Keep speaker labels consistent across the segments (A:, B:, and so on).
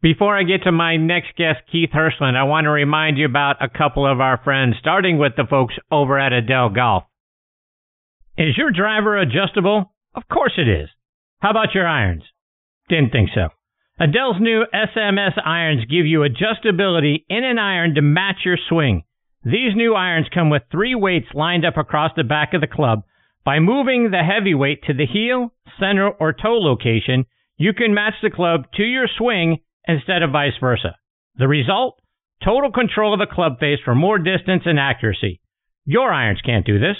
A: Before I get to my next guest, Keith Hirshland, I want to remind you about a couple of our friends, starting with the folks over at Edel Golf. Is your driver adjustable? Of course it is. How about your irons? Didn't think so. Edel's new SMS irons give you adjustability in an iron to match your swing. These new irons come with three weights lined up across the back of the club. By moving the heavy weight to the heel, center, or toe location, you can match the club to your swing instead of vice versa. The result? Total control of the club face for more distance and accuracy. Your irons can't do this.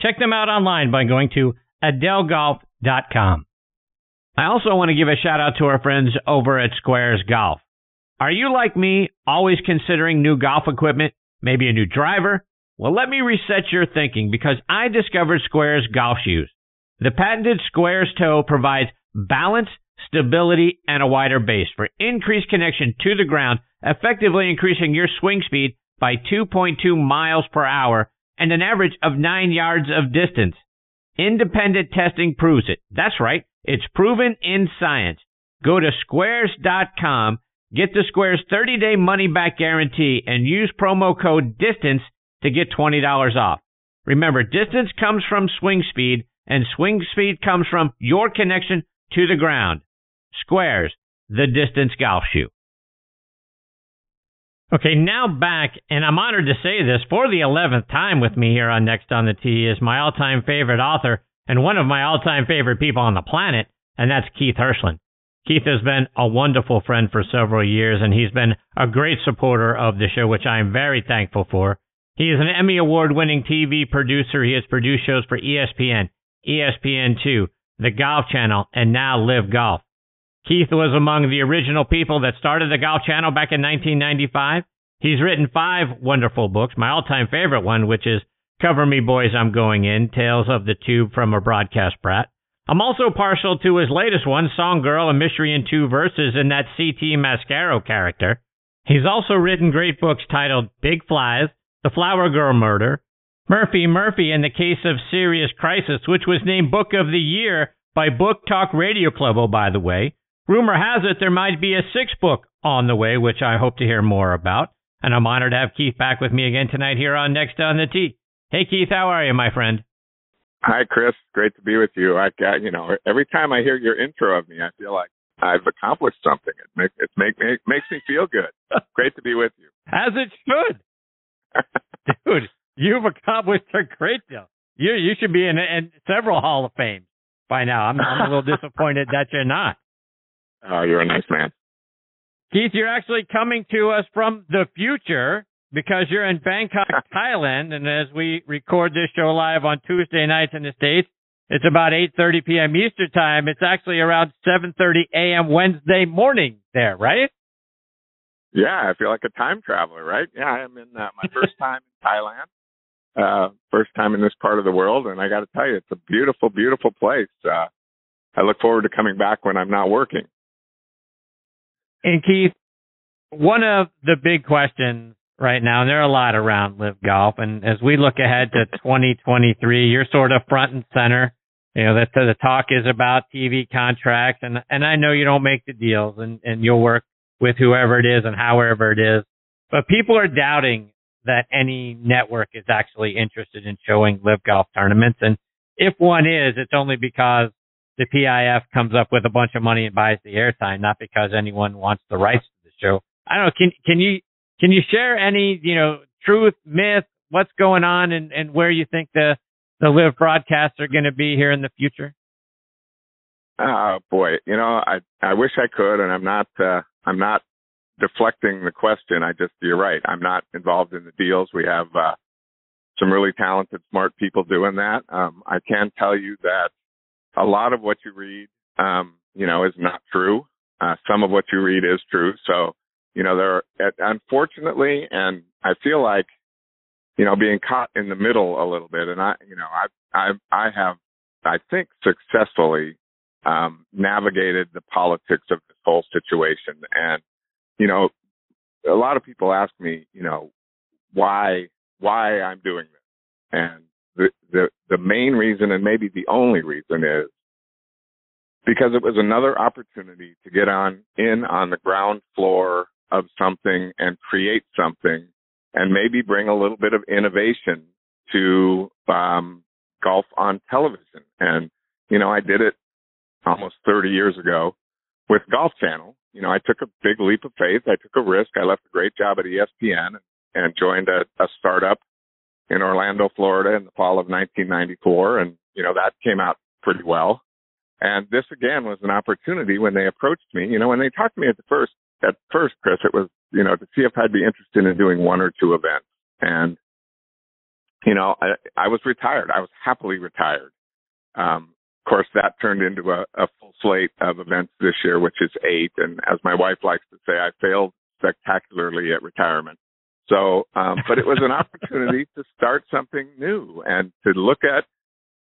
A: Check them out online by going to edelgolf.com. I also want to give a shout out to our friends over at Squares Golf. Are you like me, always considering new golf equipment, maybe a new driver? Well, let me reset your thinking because I discovered Squares golf shoes. The patented Squares toe provides balance, stability, and a wider base for increased connection to the ground, effectively increasing your swing speed by 2.2 miles per hour and an average of 9 yards of distance. Independent testing proves it. That's right. It's proven in science. Go to squares.com, get the Squares 30 day money back guarantee, and use promo code DISTANCE to get $20 off. Remember, distance comes from swing speed, and swing speed comes from your connection to the ground. Squares, the distance golf shoe. Okay, now back, and I'm honored to say this for the 11th time with me here on Next on the Tee is my all time favorite author and one of my all time favorite people on the planet, and that's Keith Hirshland. Keith has been a wonderful friend for several years, and he's been a great supporter of the show, which I'm very thankful for. He is an Emmy Award winning TV producer. He has produced shows for ESPN, ESPN2, the Golf Channel, and now LIV Golf. Keith was among the original people that started the Golf Channel back in 1995. He's written five wonderful books. My all-time favorite one, which is Cover Me Boys, I'm Going In, Tales of the Tube from a Broadcast Brat. I'm also partial to his latest one, Song Girl, A Mystery in Two Verses, and that C.T. Mascaro character. He's also written great books titled Bag Lies, The Flower Girl Murder, Murphy Murphy and the Case of Serious Crisis, which was named Book of the Year by Book Talk Radio Club, oh, by the way. Rumor has it there might be a sixth book on the way, which I hope to hear more about. And I'm honored to have Keith back with me again tonight here on Next on the Tee. Hey, Keith, how are you, my friend?
B: Hi, Chris. Great to be with you. I got, you know, every time I hear your intro of me, I feel like I've accomplished something. It makes it make, make makes me feel good. Great to be with you.
A: As it should, dude. You've accomplished a great deal. You you should be in, in several Hall of Fame by now. I'm I'm a little disappointed that you're not.
B: Oh, you're a nice man.
A: Keith, you're actually coming to us from the future because you're in Bangkok, Thailand, and as we record this show live on Tuesday nights in the States, it's about 8:30 p.m. Eastern time. It's actually around 7:30 a.m. Wednesday morning there, right?
B: Yeah, I feel like a time traveler, right? Yeah, I'm in uh, my first time in Thailand, uh, first time in this part of the world, and I got to tell you, it's a beautiful, beautiful place. Uh, I look forward to coming back when I'm not working.
A: And Keith, one of the big questions right now, and there are a lot around LIV Golf, and as we look ahead to 2023, you're sort of front and center. You know, that the talk is about TV contracts, and and I know you don't make the deals, and and you'll work with whoever it is and however it is, but people are doubting that any network is actually interested in showing LIV Golf tournaments, and if one is, it's only because the PIF comes up with a bunch of money and buys the airtime, not because anyone wants the rights to the show. I don't know. Can can you can you share any you know truth, myth, what's going on, and and where you think the the LIV broadcasts are going to be here in the future?
B: Oh boy, you know I I wish I could, and I'm not uh, I'm not deflecting the question. I just you're right. I'm not involved in the deals. We have uh, some really talented, smart people doing that. Um, I can tell you that a lot of what you read, um, you know, is not true. Uh, some of what you read is true. So, you know, there are, unfortunately, and I feel like, you know, being caught in the middle a little bit. And I, you know, I, I, I have, I think successfully, um, navigated the politics of this whole situation. And, you know, a lot of people ask me, you know, why, why I'm doing this. And the, the, the main reason and maybe the only reason is because it was another opportunity to get on in on the ground floor of something and create something and maybe bring a little bit of innovation to um, golf on television. And, you know, I did it almost 30 years ago with Golf Channel. You know, I took a big leap of faith. I took a risk. I left a great job at ESPN and joined a, a startup in Orlando, Florida in the fall of 1994. And, you know, that came out pretty well. And this again was an opportunity when they approached me. You know, when they talked to me at the first, at first, Chris, it was, you know, to see if I'd be interested in doing one or two events. And, you know, I, I was retired. I was happily retired. Um, of course, that turned into a, a full slate of events this year, which is eight. And as my wife likes to say, I failed spectacularly at retirement. So, um, but it was an opportunity to start something new and to look at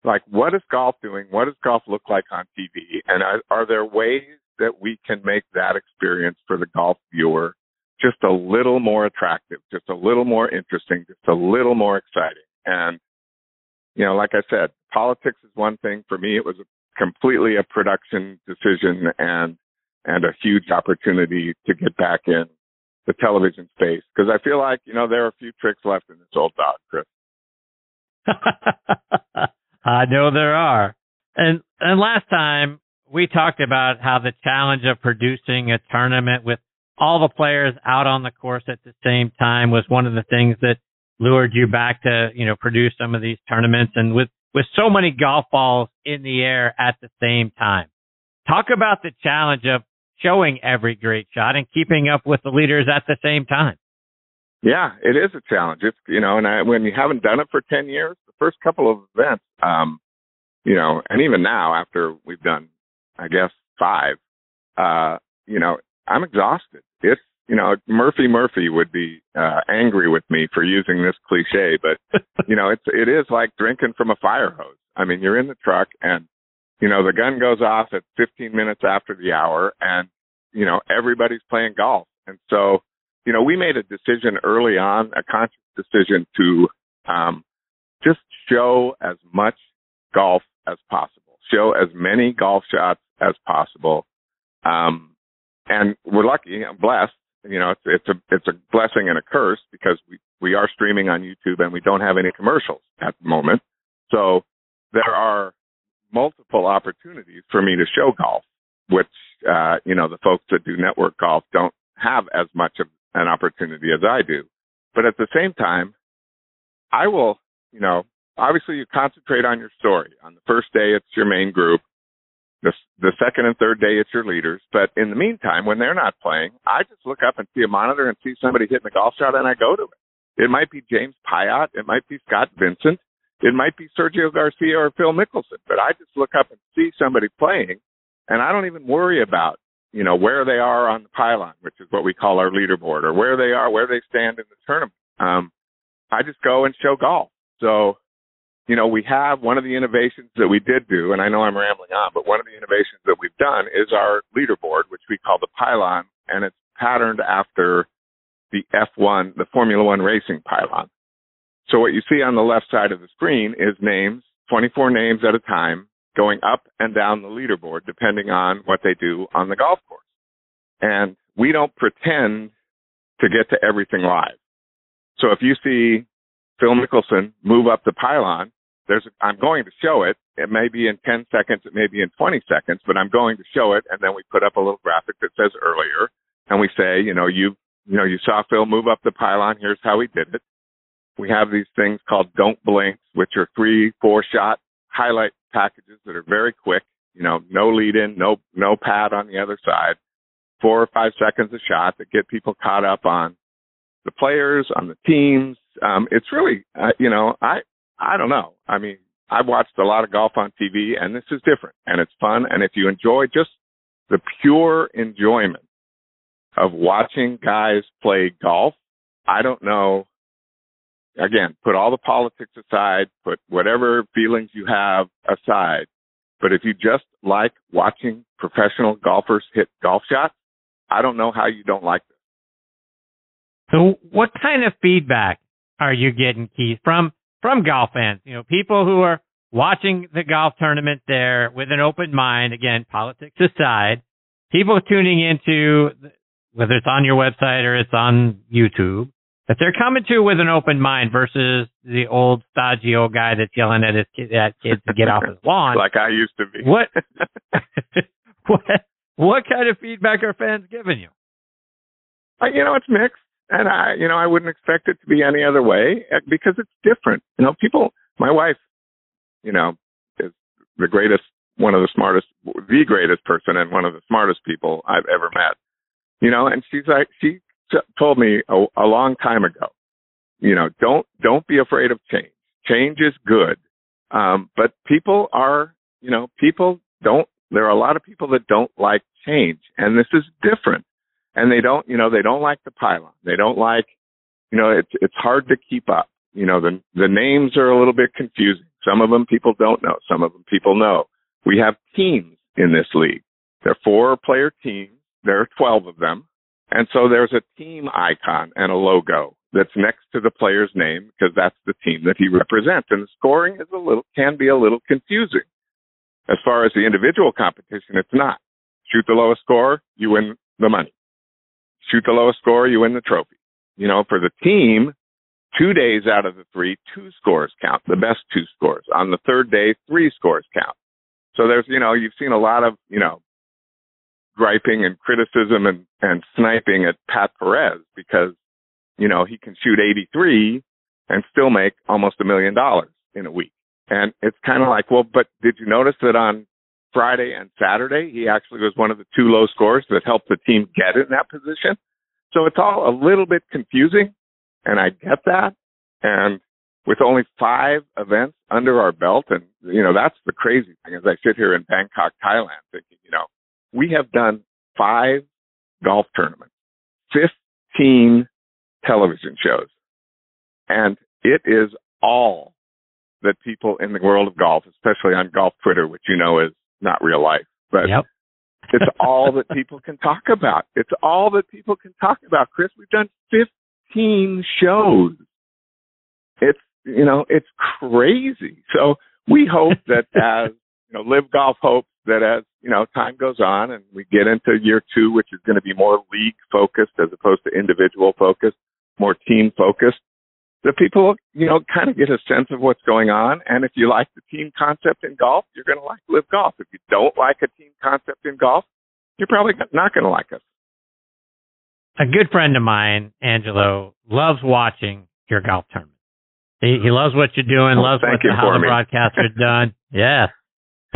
B: like what is golf doing? What does golf look like on TV? And are, are there ways that we can make that experience for the golf viewer just a little more attractive, just a little more interesting, just a little more exciting? And, you know, like I said, politics is one thing. For me, it was completely a production decision and, and a huge opportunity to get back in the television space because I feel like, you know, there are a few tricks left in this old dog, Chris.
A: I know there are. And and last time we talked about how the challenge of producing a tournament with all the players out on the course at the same time was one of the things that lured you back to, you know, produce some of these tournaments and with with so many golf balls in the air at the same time. Talk about the challenge of showing every great shot and keeping up with the leaders at the same time.
B: Yeah, it is a challenge. It's you know, and I, when you haven't done it for ten years, the first couple of events, um, you know, and even now after we've done, I guess five, uh, you know, I'm exhausted. It's you know, Murphy Murphy would be uh, angry with me for using this cliche, but you know, it's it is like drinking from a fire hose. I mean, you're in the truck and you know the gun goes off at 15 minutes after the hour, and you know everybody's playing golf, and so you know, we made a decision early on, a conscious decision to um, just show as much golf as possible, show as many golf shots as possible. Um, and we're lucky, I'm blessed. You know, it's, it's a it's a blessing and a curse because we we are streaming on YouTube and we don't have any commercials at the moment. So there are multiple opportunities for me to show golf, which uh, you know the folks that do network golf don't have as much of an opportunity as I do. But at the same time, I will, you know, obviously you concentrate on your story. On the first day, it's your main group. The, the second and third day, it's your leaders. But in the meantime, when they're not playing, I just look up and see a monitor and see somebody hitting a golf shot and I go to it. It might be James Piot. It might be Scott Vincent. It might be Sergio Garcia or Phil Mickelson. But I just look up and see somebody playing and I don't even worry about you know, where they are on the pylon, which is what we call our leaderboard, or where they are, where they stand in the tournament. Um, I just go and show golf. So, you know, we have one of the innovations that we did do, and I know I'm rambling on, but one of the innovations that we've done is our leaderboard, which we call the pylon, and it's patterned after the F1, the Formula One racing pylon. So what you see on the left side of the screen is names, 24 names at a time, going up and down the leaderboard depending on what they do on the golf course. And we don't pretend to get to everything live. So if you see Phil Mickelson move up the pylon, there's I'm going to show it. It may be in 10 seconds, it may be in 20 seconds, but I'm going to show it. And then we put up a little graphic that says earlier, and we say, you know, you you know, you saw Phil move up the pylon. Here's how he did it. We have these things called don't blinks, which are three, four shot highlight packages that are very quick, you know, no lead in, no, no pad on the other side, four or five seconds a shot that get people caught up on the players, on the teams. Um, it's really, uh, you know, I, I don't know. I mean, I've watched a lot of golf on TV and this is different and it's fun. And if you enjoy just the pure enjoyment of watching guys play golf, I don't know again, put all the politics aside, put whatever feelings you have aside. But if you just like watching professional golfers hit golf shots, I don't know how you don't like this.
A: So what kind of feedback are you getting, Keith, from from golf fans? You know, people who are watching the golf tournament there with an open mind. Again, politics aside, people tuning into whether it's on your website or it's on YouTube, that they're coming to with an open mind versus the old stodgy old guy that's yelling at his kid, at kids to get off his lawn.
B: like I used to be.
A: What? what? What kind of feedback are fans giving you?
B: Uh, you know, it's mixed, and I, you know, I wouldn't expect it to be any other way uh, because it's different. You know, people. My wife, you know, is the greatest, one of the smartest, the greatest person, and one of the smartest people I've ever met. You know, and she's like, she told me a, a long time ago, you know, don't don't be afraid of change. Change is good, um, but people are, you know, people don't. There are a lot of people that don't like change, and this is different. And they don't, you know, they don't like the pylon. They don't like, you know, it's it's hard to keep up. You know, the the names are a little bit confusing. Some of them people don't know. Some of them people know. We have teams in this league. They're four player teams. There are 12 of them. And so there's a team icon and a logo that's next to the player's name because that's the team that he represents. And the scoring is a little, can be a little confusing. As far as the individual competition, it's not. Shoot the lowest score, you win the money. Shoot the lowest score, you win the trophy. You know, for the team, two days out of the three, two scores count, the best two scores. On the third day, three scores count. So there's, you know, you've seen a lot of, you know, griping and criticism and, and sniping at Pat Perez because, you know, he can shoot 83 and still make almost a million dollars in a week. And it's kind of like, well, but did you notice that on Friday and Saturday, he actually was one of the two low scores that helped the team get in that position? So it's all a little bit confusing and I get that. And with only five events under our belt, and you know, that's the crazy thing as I sit here in Bangkok, Thailand thinking, you know, we have done five golf tournaments, 15 television shows, and it is all that people in the world of golf, especially on golf Twitter, which you know is not real life, but
A: yep.
B: it's all that people can talk about. It's all that people can talk about. Chris, we've done 15 shows. It's, you know, it's crazy. So we hope that as, you know, LIV Golf hopes that as you know time goes on and we get into year two, which is going to be more league focused as opposed to individual focused, more team focused, the people you know kind of get a sense of what's going on. And if you like the team concept in golf, you're going to like LIV Golf. If you don't like a team concept in golf, you're probably not going to like us.
A: A good friend of mine, Angelo, loves watching your golf tournament. He, he loves what you're doing,
B: oh,
A: loves what
B: the,
A: how the broadcaster's done. Yes.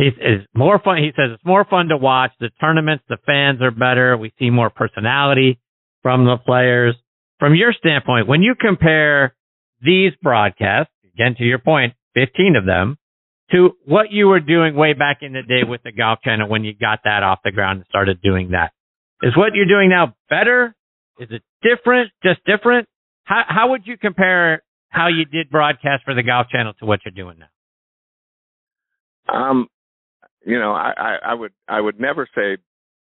A: He's, it's more fun. He says it's more fun to watch. The tournaments, the fans are better. We see more personality from the players. From your standpoint, when you compare these broadcasts, again, to your point, 15 of them, to what you were doing way back in the day with the Golf Channel when you got that off the ground and started doing that, is what you're doing now better? Is it different? Just different? How, how would you compare how you did broadcast for the Golf Channel to what you're doing now?
B: Um, you know, I, I, I would I would never say.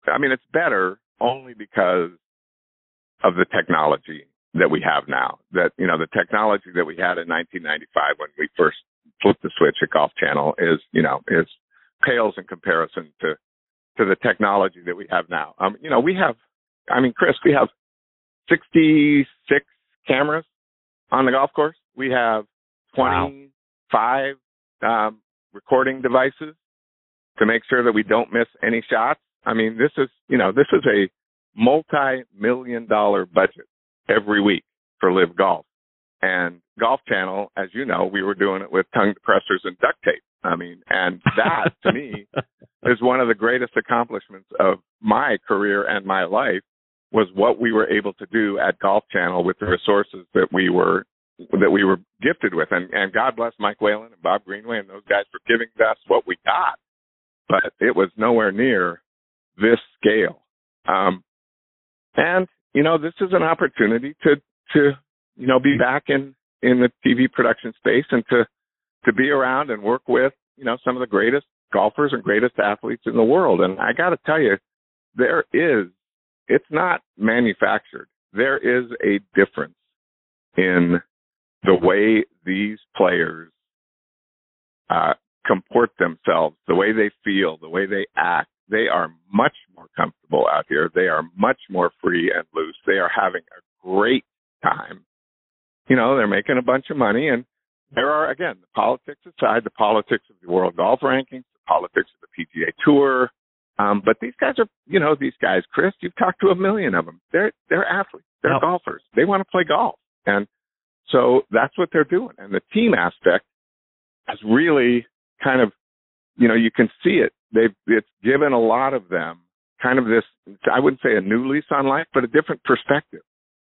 B: I mean, it's better only because of the technology that we have now. That you know, the technology that we had in 1995 when we first flipped the switch at Golf Channel is you know is pales in comparison to to the technology that we have now. Um, you know, we have. I mean, Chris, we have 66 cameras on the golf course. We have 25 wow. um, recording devices to make sure that we don't miss any shots. I mean, this is, you know, this is a multi-million dollar budget every week for LIV Golf. And Golf Channel, as you know, we were doing it with tongue depressors and duct tape. I mean, and that to me is one of the greatest accomplishments of my career and my life was what we were able to do at Golf Channel with the resources that we were that we were gifted with. And and God bless Mike Whalen and Bob Greenway and those guys for giving us what we got but it was nowhere near this scale. Um, and you know, this is an opportunity to to you know be back in in the TV production space and to to be around and work with you know some of the greatest golfers and greatest athletes in the world. And I got to tell you, there is it's not manufactured. There is a difference in the way these players uh, comport themselves, the way they feel, the way they act, they are much more comfortable out here. They are much more free and loose. They are having a great time. You know, they're making a bunch of money and there are again the politics aside, the politics of the world golf rankings, the politics of the PGA Tour. Um, but these guys are, you know, these guys, Chris. You've talked to a million of them. They're they're athletes. They're yep. golfers. They want to play golf, and so that's what they're doing. And the team aspect has really kind of, you know, you can see it. They've it's given a lot of them kind of this. I wouldn't say a new lease on life, but a different perspective.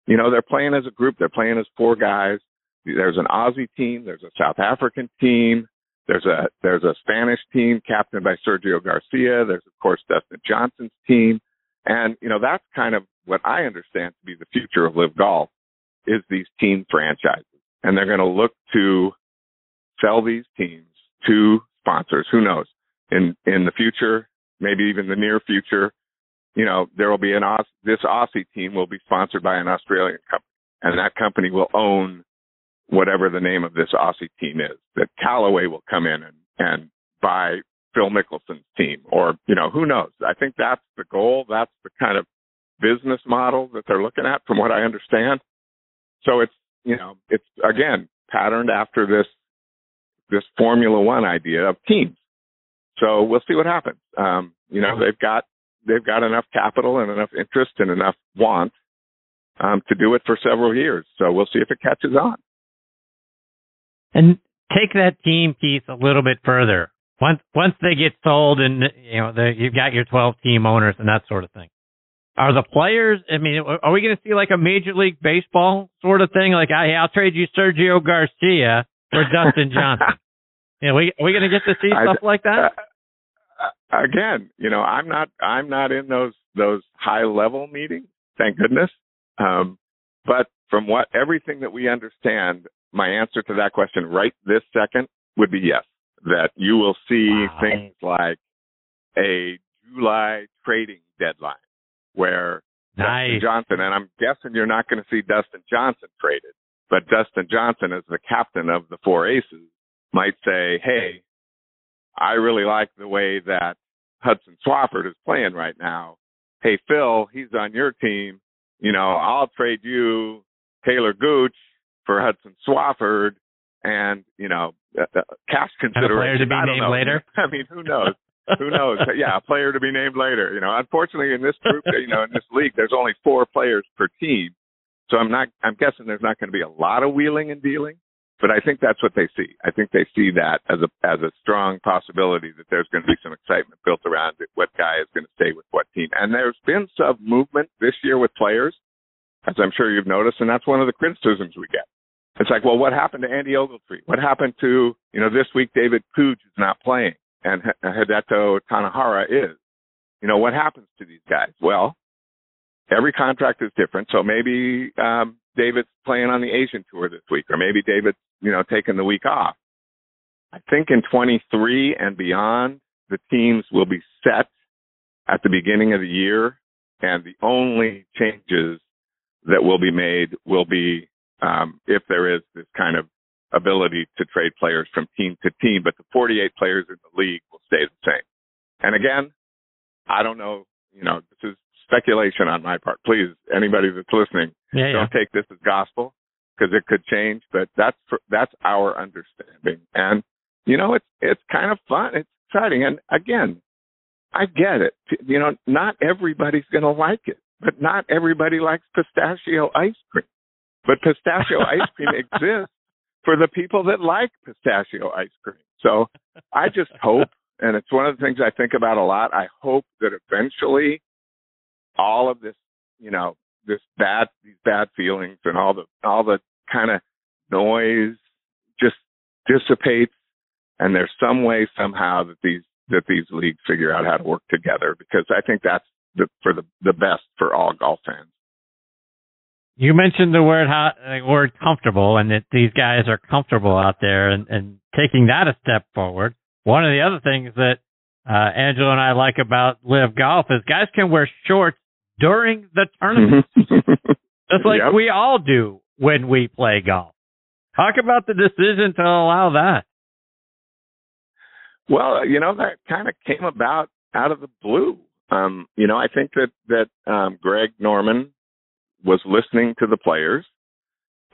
B: You know, they're playing as a group. They're playing as four guys. There's an Aussie team. There's a South African team. There's a there's a Spanish team captained by Sergio Garcia. There's of course Dustin Johnson's team, and you know that's kind of what I understand to be the future of LIV Golf is these team franchises, and they're going to look to sell these teams to sponsors. Who knows? In in the future, maybe even the near future, you know, there will be an Aus- this Aussie team will be sponsored by an Australian company, and that company will own whatever the name of this Aussie team is. That Callaway will come in and, and buy Phil Mickelson's team, or you know, who knows? I think that's the goal. That's the kind of business model that they're looking at, from what I understand. So it's you know, it's again patterned after this this Formula One idea of teams. So we'll see what happens. Um, you know, they've got they've got enough capital and enough interest and enough want um, to do it for several years. So we'll see if it catches on.
A: And take that team piece a little bit further. Once once they get sold and you know the, you've got your 12 team owners and that sort of thing. Are the players? I mean, are we going to see like a Major League Baseball sort of thing? Like, hey, I'll trade you Sergio Garcia for Dustin Johnson. know, we are we going to get to see stuff I, like that?
B: Uh, again, you know, I'm not I'm not in those those high level meetings. Thank goodness. Um, but from what everything that we understand my answer to that question right this second would be yes. That you will see wow. things like a July trading deadline where
A: nice.
B: Dustin Johnson, and I'm guessing you're not going to see Dustin Johnson traded, but Dustin Johnson, as the captain of the four aces, might say, Hey, I really like the way that Hudson Swafford is playing right now. Hey, Phil, he's on your team. You know, I'll trade you Taylor Gooch for Hudson Swafford and, you know, uh, uh cash consideration.
A: player to be named
B: know.
A: later?
B: I mean, who knows? who knows? Yeah, a player to be named later. You know, unfortunately in this group, you know, in this league, there's only four players per team. So I'm not, I'm guessing there's not going to be a lot of wheeling and dealing, but I think that's what they see. I think they see that as a, as a strong possibility that there's going to be some excitement built around it, what guy is going to stay with what team. And there's been some movement this year with players, as I'm sure you've noticed, and that's one of the criticisms we get. It's like, well, what happened to Andy Ogletree? What happened to, you know, this week David Puig is not playing and Hideto Tanihara is. You know, what happens to these guys? Well, every contract is different. So maybe um, David's playing on the Asian tour this week, or maybe David's, you know, taking the week off. I think in 23 and beyond, the teams will be set at the beginning of the year, and the only changes that will be made will be um, if there is this kind of ability to trade players from team to team, but the 48 players in the league will stay the same. And again, I don't know, you know, this is speculation on my part. Please, anybody that's listening,
A: yeah,
B: don't take this as gospel because it could change, but that's, for, that's our understanding. And, you know, it's, it's kind of fun. It's exciting. And again, I get it. You know, not everybody's going to like it, but not everybody likes pistachio ice cream. But pistachio ice cream exists for the people that like pistachio ice cream. So I just hope, and it's one of the things I think about a lot. I hope that eventually all of this, you know, this bad, these bad feelings and all the, all the kind of noise just dissipates and there's some way somehow that these, that these leagues figure out how to work together because I think that's the, for the, the best for all golf fans.
A: You mentioned the word uh, word comfortable, and that these guys are comfortable out there, and, and taking that a step forward. One of the other things that uh, Angelo and I like about LIV Golf is guys can wear shorts during the tournament, just like yep. we all do when we play golf. Talk about the decision to allow that.
B: Well, you know that kind of came about out of the blue. Um, you know, I think that that um, Greg Norman was listening to the players,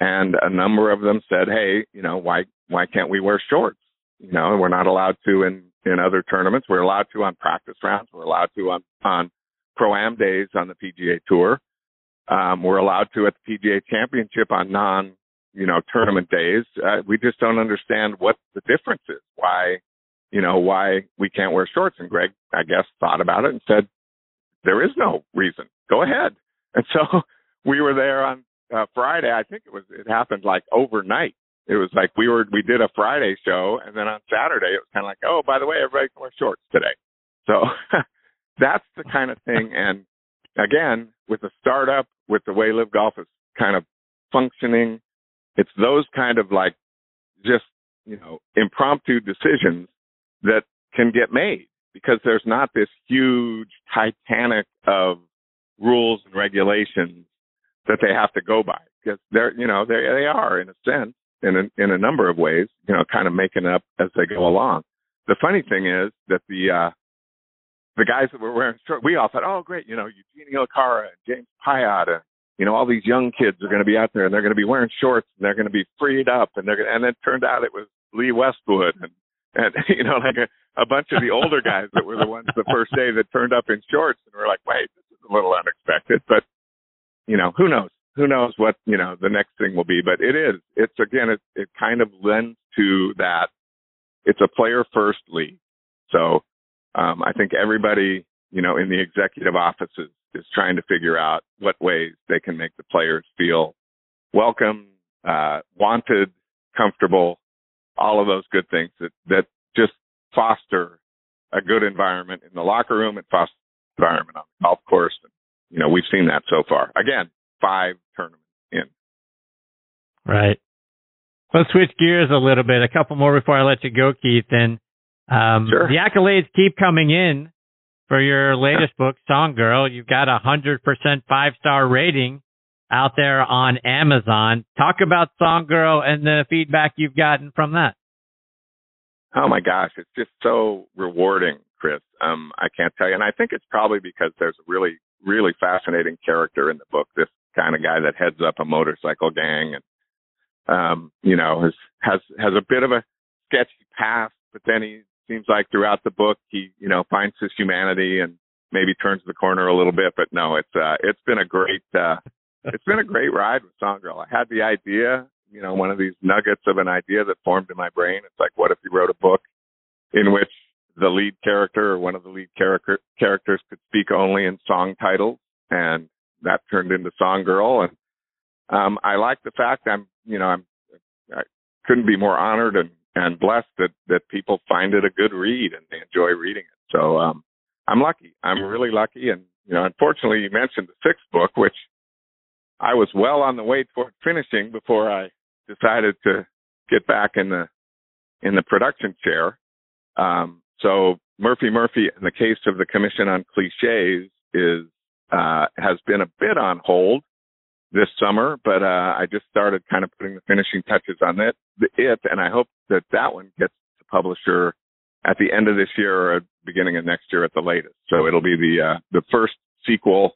B: and a number of them said, "Hey, you know, why why can't we wear shorts? You know, we're not allowed to in in other tournaments. We're allowed to on practice rounds. We're allowed to on on pro am days on the PGA Tour. Um, we're allowed to at the PGA Championship on non you know tournament days. Uh, we just don't understand what the difference is. Why you know why we can't wear shorts? And Greg, I guess, thought about it and said there is no reason. Go ahead. And so we were there on uh, Friday. I think it was it happened like overnight it was like we were we did a Friday show, and then on Saturday it was kind of like, oh, by the way, everybody can wear shorts today. So that's the kind of thing. And again, with the startup, with the way LIV Golf is kind of functioning, it's those kind of like just you know impromptu decisions that can get made because there's not this huge titanic of rules and regulations that they have to go by because they're you know they they are in a sense in a, in a number of ways, you know, kind of making up as they go along. The funny thing is that the uh, the guys that were wearing shorts, we all thought, oh, great, you know, Eugenio Chacarra and James Piot, and you know, all these young kids are going to be out there and they're going to be wearing shorts and they're going to be freed up and they're going to, and it turned out it was Lee Westwood and and you know, like a, a bunch of the older guys that were the ones the first day that turned up in shorts and we're like, wait, this is a little unexpected, but you know, who knows? who knows what you know the next thing will be but it is it's again it it kind of lends to that it's a player first league so um i think everybody you know in the executive offices is trying to figure out what ways they can make the players feel welcome uh wanted comfortable all of those good things that that just foster a good environment in the locker room and foster environment on the golf course and you know we've seen that so far again five tournaments in.
A: Right. Let's switch gears a little bit. A couple more before I let you go, Keith. And um,
B: sure.
A: the accolades keep coming in for your latest book, Song Girl. You've got a hundred percent five star rating out there on Amazon. Talk about Song Girl and the feedback you've gotten from that.
B: Oh my gosh, it's just so rewarding, Chris. Um, I can't tell you, and I think it's probably because there's a really, really fascinating character in the book. This kind of guy that heads up a motorcycle gang and um, you know, has has has a bit of a sketchy past, but then he seems like throughout the book he, you know, finds his humanity and maybe turns the corner a little bit. But no, it's uh it's been a great uh it's been a great ride with Songgirl. I had the idea, you know, one of these nuggets of an idea that formed in my brain. It's like, what if you wrote a book in which the lead character or one of the lead character characters could speak only in song titles and that turned into Song Girl, and um, I like the fact I'm, you know, I'm, I couldn't be more honored and and blessed that that people find it a good read and they enjoy reading it. So um, I'm lucky. I'm really lucky, and you know, unfortunately, you mentioned the sixth book, which I was well on the way toward finishing before I decided to get back in the in the production chair. Um, so Murphy Murphy, in the case of the Commission on Cliches, is uh, has been a bit on hold this summer, but uh, I just started kind of putting the finishing touches on it, it, and I hope that that one gets to publisher at the end of this year or beginning of next year at the latest. So it'll be the uh, the first sequel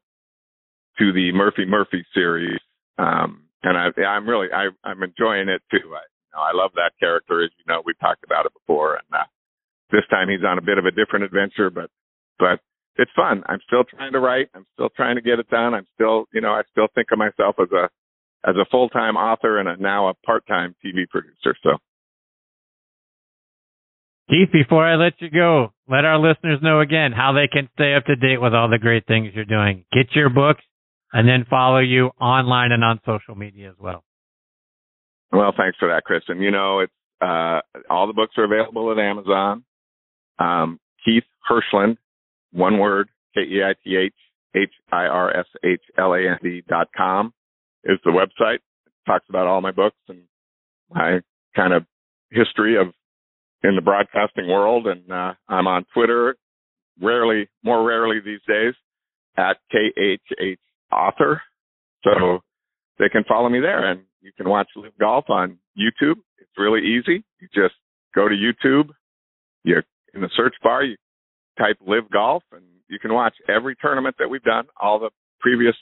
B: to the Murphy Murphy series, um, and I, I'm really I, I'm enjoying it too. I, you know, I love that character, as you know, we've talked about it before, and uh, this time he's on a bit of a different adventure, but but it's fun. I'm still trying to write. I'm still trying to get it done. I'm still, you know, I still think of myself as a as a full time author and a, now a part time TV producer. So,
A: Keith, before I let you go, let our listeners know again how they can stay up to date with all the great things you're doing. Get your books and then follow you online and on social media as well.
B: Well, thanks for that, Kristen. You know, it's uh, all the books are available at Amazon. Um, Keith Hirshland one word, K-E-I-T-H, H-I-R-S-H-L-A-N-D dot com is the website. It talks about all my books and my kind of history of in the broadcasting world. And uh, I'm on Twitter, rarely, more rarely these days, at KHH Author. So they can follow me there and you can watch LIV Golf on YouTube. It's really easy. You just go to YouTube, you in the search bar, you type LIV Golf, and you can watch every tournament that we've done, all the previous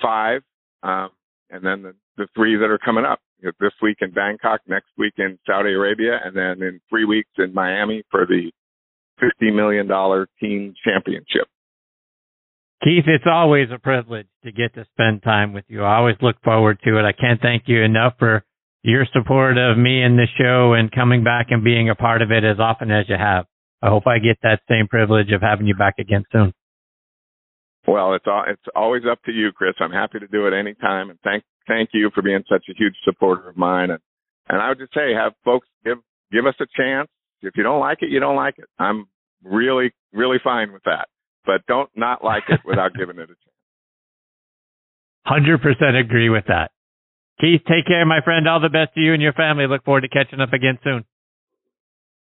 B: five, um, and then the, the three that are coming up. You know, this week in Bangkok, next week in Saudi Arabia, and then in three weeks in Miami for the $50 million team championship.
A: Keith, it's always a privilege to get to spend time with you. I always look forward to it. I can't thank you enough for your support of me and the show and coming back and being a part of it as often as you have. I hope I get that same privilege of having you back again soon.
B: Well, it's all, it's always up to you, Chris. I'm happy to do it anytime, and thank thank you for being such a huge supporter of mine. And and I would just say, have folks give give us a chance. If you don't like it, you don't like it. I'm really really fine with that. But don't not like it without giving it a chance.
A: Hundred percent agree with that. Keith, take care, my friend. All the best to you and your family. Look forward to catching up again soon.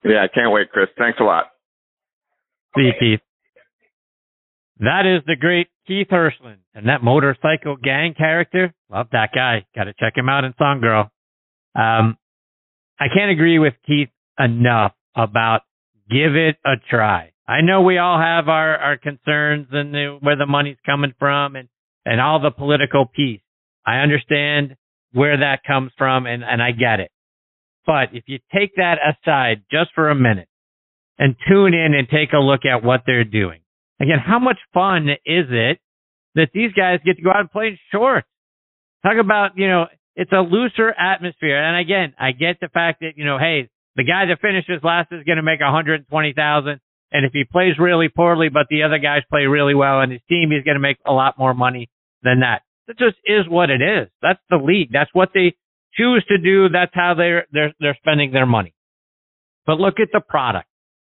B: Yeah, I can't wait, Chris. Thanks a lot.
A: See you, Keith. That is the great Keith Hirshland and that motorcycle gang character. Love that guy. Got to check him out in Song Girl. Um, I can't agree with Keith enough about give it a try. I know we all have our, our concerns and the, where the money's coming from and, and all the political piece. I understand where that comes from and, and I get it. But if you take that aside just for a minute and tune in and take a look at what they're doing, Again, how much fun is it that these guys get to go out and play in shorts? Talk about, you know, it's a looser atmosphere. And again, I get the fact that, you know, hey, the guy that finishes last is going to make 120,000. And if he plays really poorly, but the other guys play really well and his team, he's going to make a lot more money than that. That just is what it is. That's the league. That's what they choose to do. That's how they're, they're, they're spending their money. But look at the product.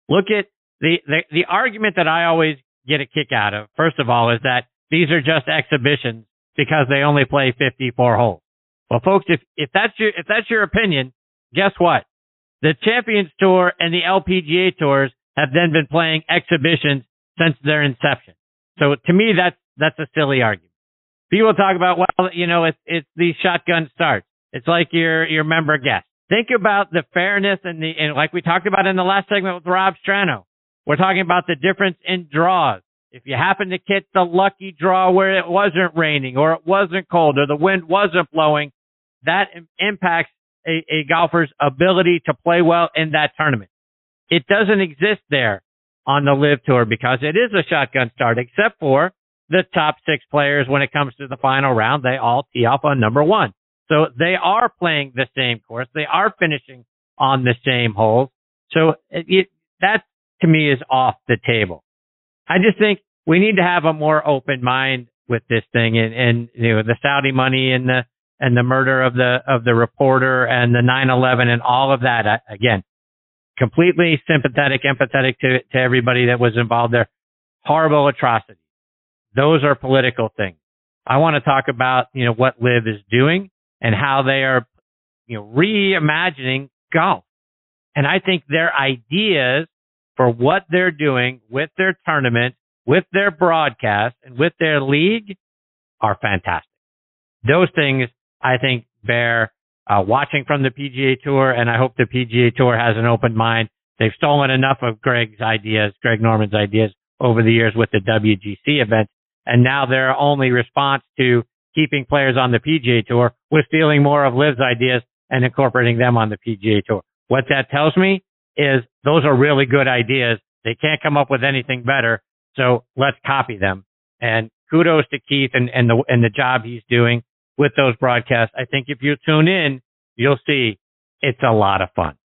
A: Look at the, the, the argument that I always get a kick out of, first of all, is that these are just exhibitions because they only play 54 holes. Well, folks, if, if that's your, if that's your opinion, guess what? The Champions Tour and the LPGA Tours have then been playing exhibitions since their inception. So to me, that's, that's a silly argument. People talk about, well, you know, it's, it's the shotgun starts. It's like your, your member guest. Think about the fairness and the, and like we talked about in the last segment with Rob Strano. We're talking about the difference in draws. If you happen to get the lucky draw where it wasn't raining or it wasn't cold or the wind wasn't blowing, that impacts a, a golfer's ability to play well in that tournament. It doesn't exist there on the LIV tour because it is a shotgun start, except for the top six players when it comes to the final round. They all tee off on number one. So they are playing the same course. They are finishing on the same holes. So it, that's to me is off the table. I just think we need to have a more open mind with this thing and, and you know, the Saudi money and the, and the murder of the, of the reporter and the 9-11 and all of that. I, again, completely sympathetic, empathetic to, to everybody that was involved there. Horrible atrocities. Those are political things. I want to talk about, you know, what LIV is doing and how they are, you know, reimagining golf. And I think their ideas for what they're doing with their tournament, with their broadcast, and with their league are fantastic. Those things, I think, bear uh, watching from the PGA Tour, and I hope the PGA Tour has an open mind. They've stolen enough of Greg's ideas, Greg Norman's ideas over the years with the WGC event, and now their only response to keeping players on the PGA Tour was stealing more of LIV's ideas and incorporating them on the PGA Tour. What that tells me is those are really good ideas. They can't come up with anything better. So let's copy them. And kudos to Keith and, and the, and the job he's doing with those broadcasts. I think if you tune in, you'll see it's a lot of fun.